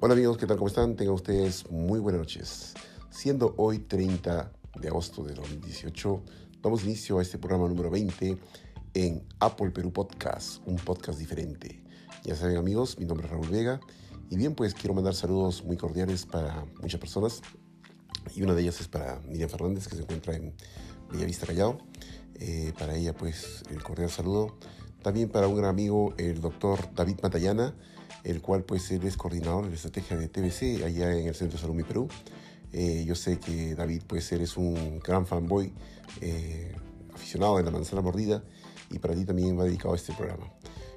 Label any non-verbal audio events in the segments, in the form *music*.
Hola amigos, ¿qué tal? ¿Cómo están? Tengan ustedes muy buenas noches. Siendo hoy 30 de agosto de 2018, damos inicio a este programa número 20 en Apple Perú Podcast, un podcast diferente. Ya saben amigos, mi nombre es Raúl Vega y bien pues quiero mandar saludos muy cordiales para muchas personas y una de ellas es para Miriam Fernández que se encuentra en Bellavista Callao. Eh, para ella pues el cordial saludo. También para un gran amigo, el doctor David Matallana, el cual pues él es coordinador de la estrategia de TBC allá en el Centro de Salud Mi Perú. Eh, yo sé que David pues eres un gran fanboy, eh, aficionado de la manzana mordida y para ti también va dedicado a este programa.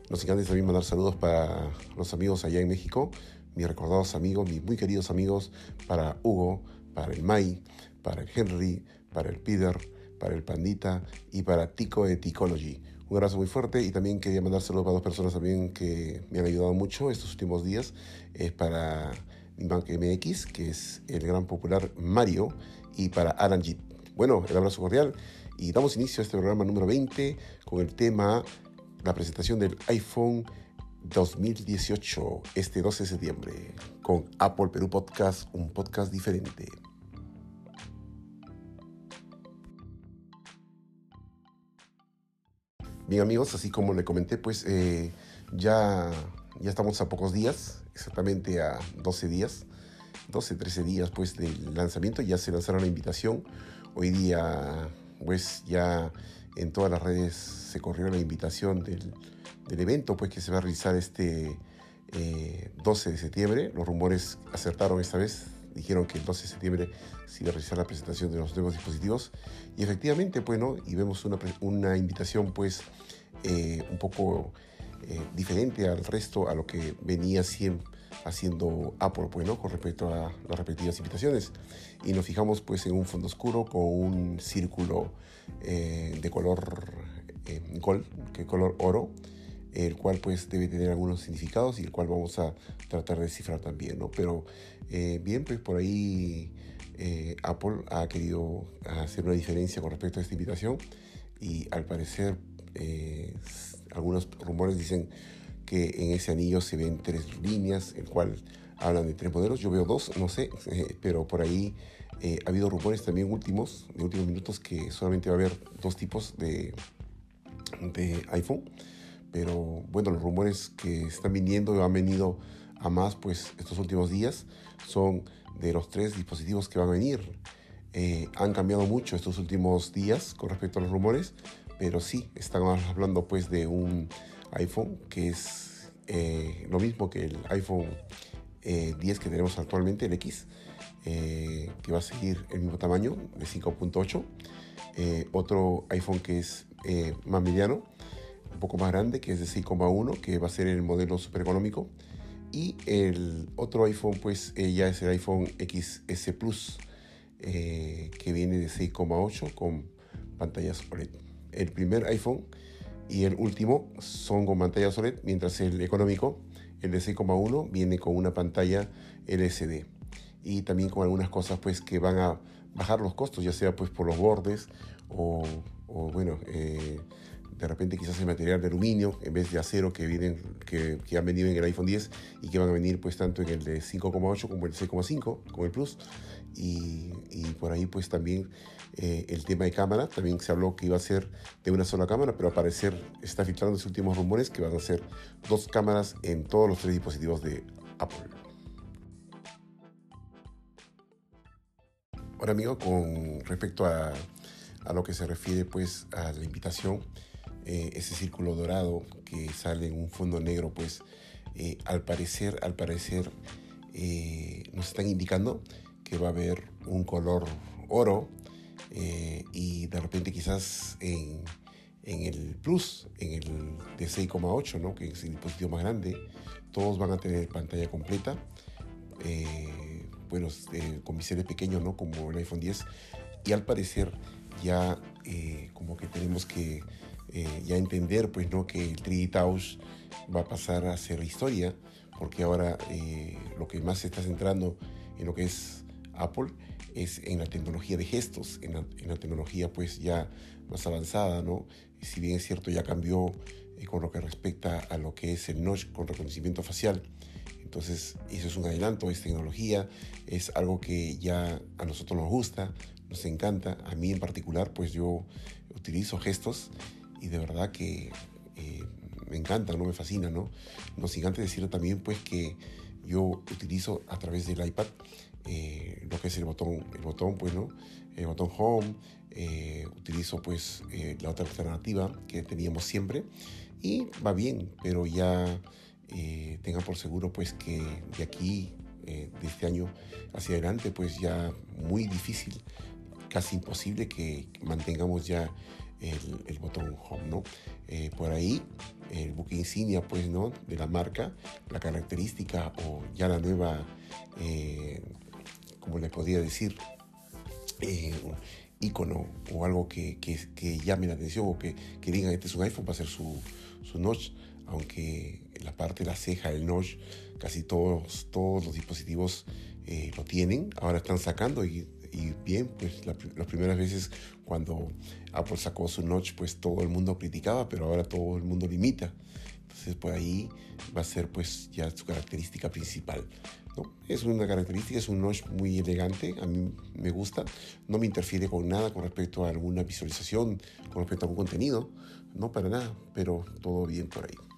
Nos encanta también mandar saludos para los amigos allá en México, mis recordados amigos, mis muy queridos amigos, para Hugo, para el Mai, para el Henry, para el Peter, para el Pandita y para Tico de Ticology. Un abrazo muy fuerte y también quería mandar saludos para dos personas también que me han ayudado mucho estos últimos días. Es para Bank MX, que es el gran popular Mario, y para Alan Jeep. Bueno, el abrazo cordial y damos inicio a este programa número 20 con el tema la presentación del iPhone 2018, este 12 de septiembre, con Apple Perú Podcast, un podcast diferente. Bien amigos, así como le comenté, pues eh, ya, ya estamos a pocos días, exactamente a 12 días, 12, 13 días pues del lanzamiento, ya se lanzaron la invitación. Hoy día pues ya en todas las redes se corrió la invitación del, del evento pues que se va a realizar este 12 eh, de septiembre. Los rumores acertaron esta vez, dijeron que el 12 de septiembre se iba a realizar la presentación de los nuevos dispositivos y efectivamente pues no, y vemos una, una invitación pues eh, un poco eh, diferente al resto, a lo que venía siempre haciendo Apple, pues, ¿no? con respecto a las respectivas invitaciones. Y nos fijamos pues en un fondo oscuro con un círculo eh, de color gold, que color oro, el cual pues debe tener algunos significados y el cual vamos a tratar de descifrar también, ¿no? Pero bien, pues por ahí Apple ha querido hacer una diferencia con respecto a esta invitación y al parecer eh, algunos rumores dicen que en ese anillo se ven tres líneas, el cual hablan de tres modelos. Yo veo dos, no sé, eh, pero por ahí eh, ha habido rumores también últimos, de últimos minutos, que solamente va a haber dos tipos de, de iPhone. Pero bueno, los rumores que están viniendo han venido a más, pues estos últimos días son de los tres dispositivos que van a venir. han cambiado mucho estos últimos días con respecto a los rumores pero sí, estamos hablando pues de un iPhone que es eh, lo mismo que el iPhone 10 eh, que tenemos actualmente, el X, eh, que va a seguir el mismo tamaño de 5.8. otro iPhone que es más mediano, un poco más grande, que es de 6.1, que va a ser el modelo super económico. Y el otro iPhone pues ya es el iPhone XS Plus, que viene de 6.8 con pantallas OLED. El primer iPhone y el último son con pantalla OLED, mientras el económico, el de 6,1, viene con una pantalla LCD y también con algunas cosas pues que van a bajar los costos, ya sea pues por los bordes o, bueno, eh, de repente quizás el material de aluminio en vez de acero que, vienen, que, que, han venido en el iPhone 10 y que van a venir pues tanto en el de 5,8 como el 6,5 con el Plus y, y, por ahí pues también eh, el tema de cámara, también se habló que iba a ser de una sola cámara, pero al parecer está filtrando los últimos rumores que van a ser dos cámaras en todos los tres dispositivos de Apple. Ahora amigo, con respecto a, a lo que se refiere pues a la invitación, eh, ese círculo dorado que sale en un fondo negro, pues eh, al parecer, al parecer nos están indicando que va a haber un color oro eh, y de repente quizás en, en, el Plus, en el de 6,8, ¿no? que es el dispositivo más grande, todos van a tener pantalla completa. Eh, bueno, eh, con biseles pequeños, ¿no? Como el iPhone 10. Y al parecer ya como que tenemos que ya entender, pues, ¿no? Que el 3D Touch va a pasar a ser historia, porque ahora lo que más se está centrando en lo que es Apple es en la tecnología de gestos, en la, tecnología pues ya más avanzada, ¿no? si bien es cierto ya cambió eh, con lo que respecta a lo que es el notch con reconocimiento facial, Entonces, eso es un adelanto, es tecnología, es algo que ya a nosotros nos gusta, nos encanta. A mí en particular, pues yo utilizo gestos y de verdad que eh, me encanta, ¿no? Me fascina, ¿no? No sin antes decir también, pues, que yo utilizo a través del iPad eh, lo que es el botón, el botón, pues, ¿no? El botón Home, eh, utilizo, pues, la otra alternativa que teníamos siempre y va bien, pero ya eh, tengan por seguro pues que de aquí, eh, de este año hacia adelante, pues ya muy difícil, casi imposible que mantengamos ya el, botón home, ¿no? Eh, por ahí, el buque insignia, pues, ¿no? De la marca, la característica o ya la nueva, como les podría decir, icono o algo que, que, llame la atención o que, que digan este es un iPhone va a ser su, su notch aunque la parte de la ceja, el notch, casi todos, todos los dispositivos eh, lo tienen. Ahora están sacando y, bien, pues las primeras veces cuando Apple sacó su notch, pues todo el mundo criticaba, pero ahora todo el mundo limita. Entonces por ahí va a ser pues ya su característica principal. ¿no? Es una característica, es un notch muy elegante, a mí me gusta, no me interfiere con nada con respecto a alguna visualización, con respecto a algún contenido, no para nada, pero todo bien por ahí.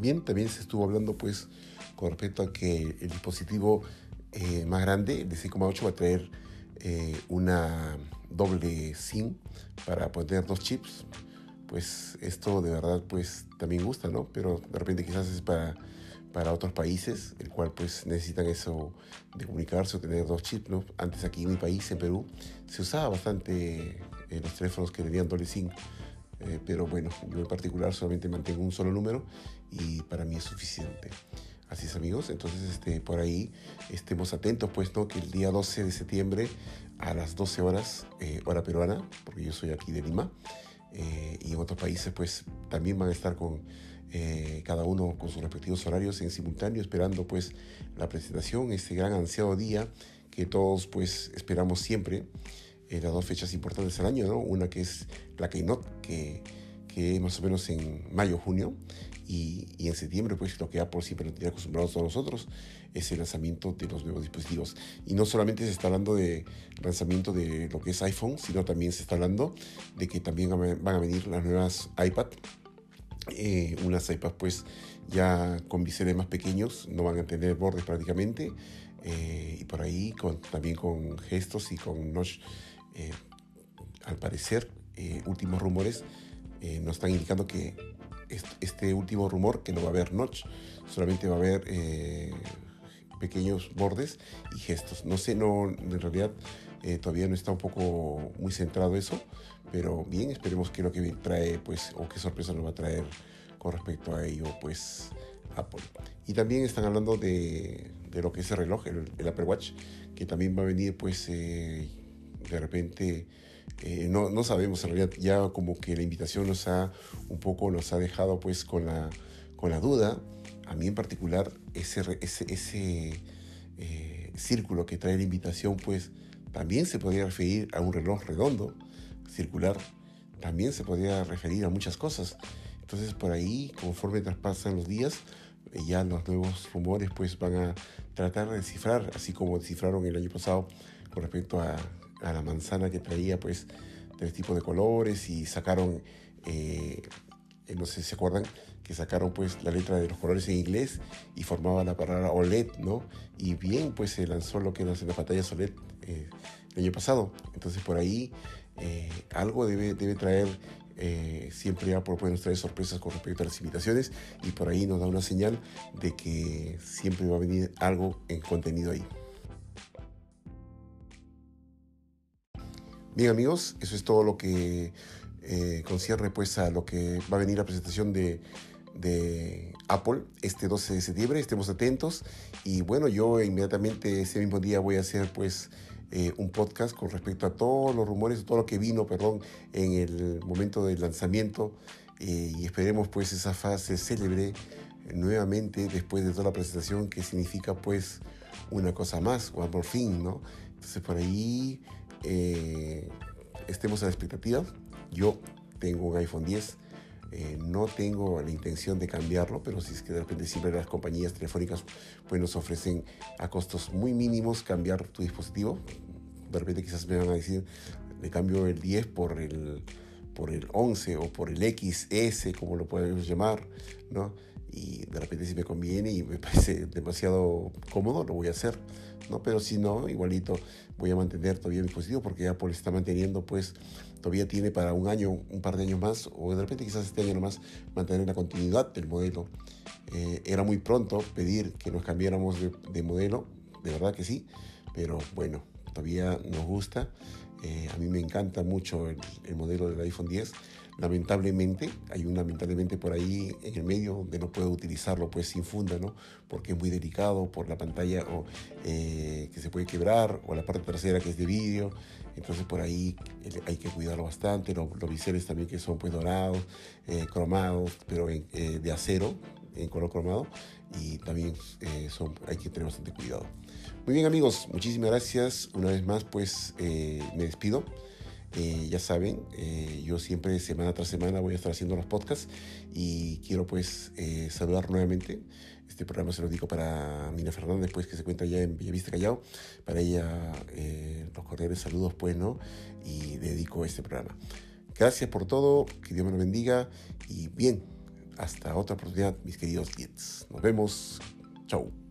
Bien, también se estuvo hablando pues con respecto a que el dispositivo eh, más grande, de 6,8, va a traer eh, una doble SIM para poner dos chips. Pues esto de verdad pues también gusta, ¿no? Pero de repente quizás es para, para otros países, el cual pues necesitan eso de comunicarse o tener dos chips, ¿no? Antes aquí en mi país, en Perú, se usaba bastante eh, los teléfonos que tenían doble SIM eh, pero bueno, yo en particular solamente mantengo un solo número y para mí es suficiente. Así es amigos, entonces este, por ahí estemos atentos pues no que el día 12 de septiembre a las 12 horas, eh, hora peruana, porque yo soy aquí de Lima, eh, y en otros países pues también van a estar con cada uno con sus respectivos horarios en simultáneo esperando pues la presentación, este gran ansiado día que todos pues esperamos siempre eh, las dos fechas importantes del año, ¿no? Una que es la Keynote, que, que es más o menos en mayo, junio, y, y, en septiembre, pues lo que Apple siempre tiene acostumbrados a nosotros, es el lanzamiento de los nuevos dispositivos. Y no solamente se está hablando de lanzamiento de lo que es iPhone, sino también se está hablando de que también van a venir las nuevas iPad, eh, unas iPads pues ya con biseles más pequeños, no van a tener bordes prácticamente, eh, y por ahí con, también con gestos y con notch eh, al parecer, eh, últimos rumores eh, nos están indicando que este último rumor, que no va a haber notch, solamente va a haber pequeños bordes y gestos. No sé, no, en realidad todavía no está un poco muy centrado eso, pero bien, esperemos que lo que trae, pues, o qué sorpresa nos va a traer con respecto a ello, pues, Apple. Y también están hablando de, lo que es el reloj, el, el, Apple Watch, que también va a venir, pues, de repente eh, no, no, sabemos, en realidad ya como que la invitación nos ha un poco nos ha dejado pues con la, con la duda. A mí en particular ese, ese, ese eh, círculo que trae la invitación pues también se podría referir a un reloj redondo, circular, también se podría referir a muchas cosas. Entonces por ahí, conforme traspasan los días, eh, ya los nuevos rumores pues van a tratar de descifrar, así como descifraron el año pasado con respecto a a la manzana que traía pues tres tipos de colores y sacaron, eh, eh, no sé si se acuerdan, que sacaron pues la letra de los colores en inglés y formaba la palabra OLED, ¿no? Y bien pues se lanzó lo que era la pantalla OLED eh, el año pasado. Entonces por ahí algo debe, debe traer siempre Apple puede nos traer sorpresas con respecto a las invitaciones y por ahí nos da una señal de que siempre va a venir algo en contenido ahí. Bien amigos, eso es todo lo que eh, concierne pues a lo que va a venir la presentación de, Apple este 12 de septiembre. Estemos atentos. Y bueno, yo inmediatamente ese mismo día voy a hacer pues eh, un podcast con respecto a todos los rumores, todo lo que vino, perdón, en el momento del lanzamiento. Eh, y esperemos pues esa fase célebre nuevamente después de toda la presentación que significa pues una cosa más, o por fin, ¿no? Entonces por ahí eh, estemos a la expectativa. Yo tengo un iPhone 10, Eh, no tengo la intención de cambiarlo, pero si es que de repente siempre las compañías telefónicas pues nos ofrecen a costos muy mínimos cambiar tu dispositivo. De repente quizás me van a decir, le cambio el 10 por el, por el 11 o por el XS, como lo podemos llamar, ¿no? Y de repente si me conviene y me *laughs* parece demasiado cómodo, lo voy a hacer, ¿no? Pero si no, igualito voy a mantener todavía mi dispositivo porque Apple está manteniendo pues todavía tiene para un año, un par de años más, o de repente quizás este año nomás, mantener la continuidad del modelo. Eh, era muy pronto pedir que nos cambiáramos de, modelo, de verdad que sí, pero bueno, todavía nos gusta. Eh, a mí me encanta mucho el, el modelo del iPhone 10 lamentablemente, hay un lamentablemente por ahí en el medio donde no puedo utilizarlo pues sin funda, ¿no? Porque es muy delicado por la pantalla o, eh, que se puede quebrar o la parte trasera que es de vídeo, entonces por ahí eh, hay que cuidarlo bastante, los, los biseles también que son pues dorados, cromados, pero de acero, en color cromado y también son, hay que tener bastante cuidado. Muy bien amigos, muchísimas gracias. Una vez más pues me despido. Eh, ya saben, eh, yo siempre semana tras semana voy a estar haciendo los podcasts y quiero pues eh, saludar nuevamente. Este programa se lo digo para Mina Fernández, pues que se encuentra ya en Villavista Callao. Para ella los cordiales saludos pues, ¿no? Y dedico este programa. Gracias por todo, que Dios me lo bendiga y bien, hasta otra oportunidad, mis queridos Jets. Nos vemos. Chau.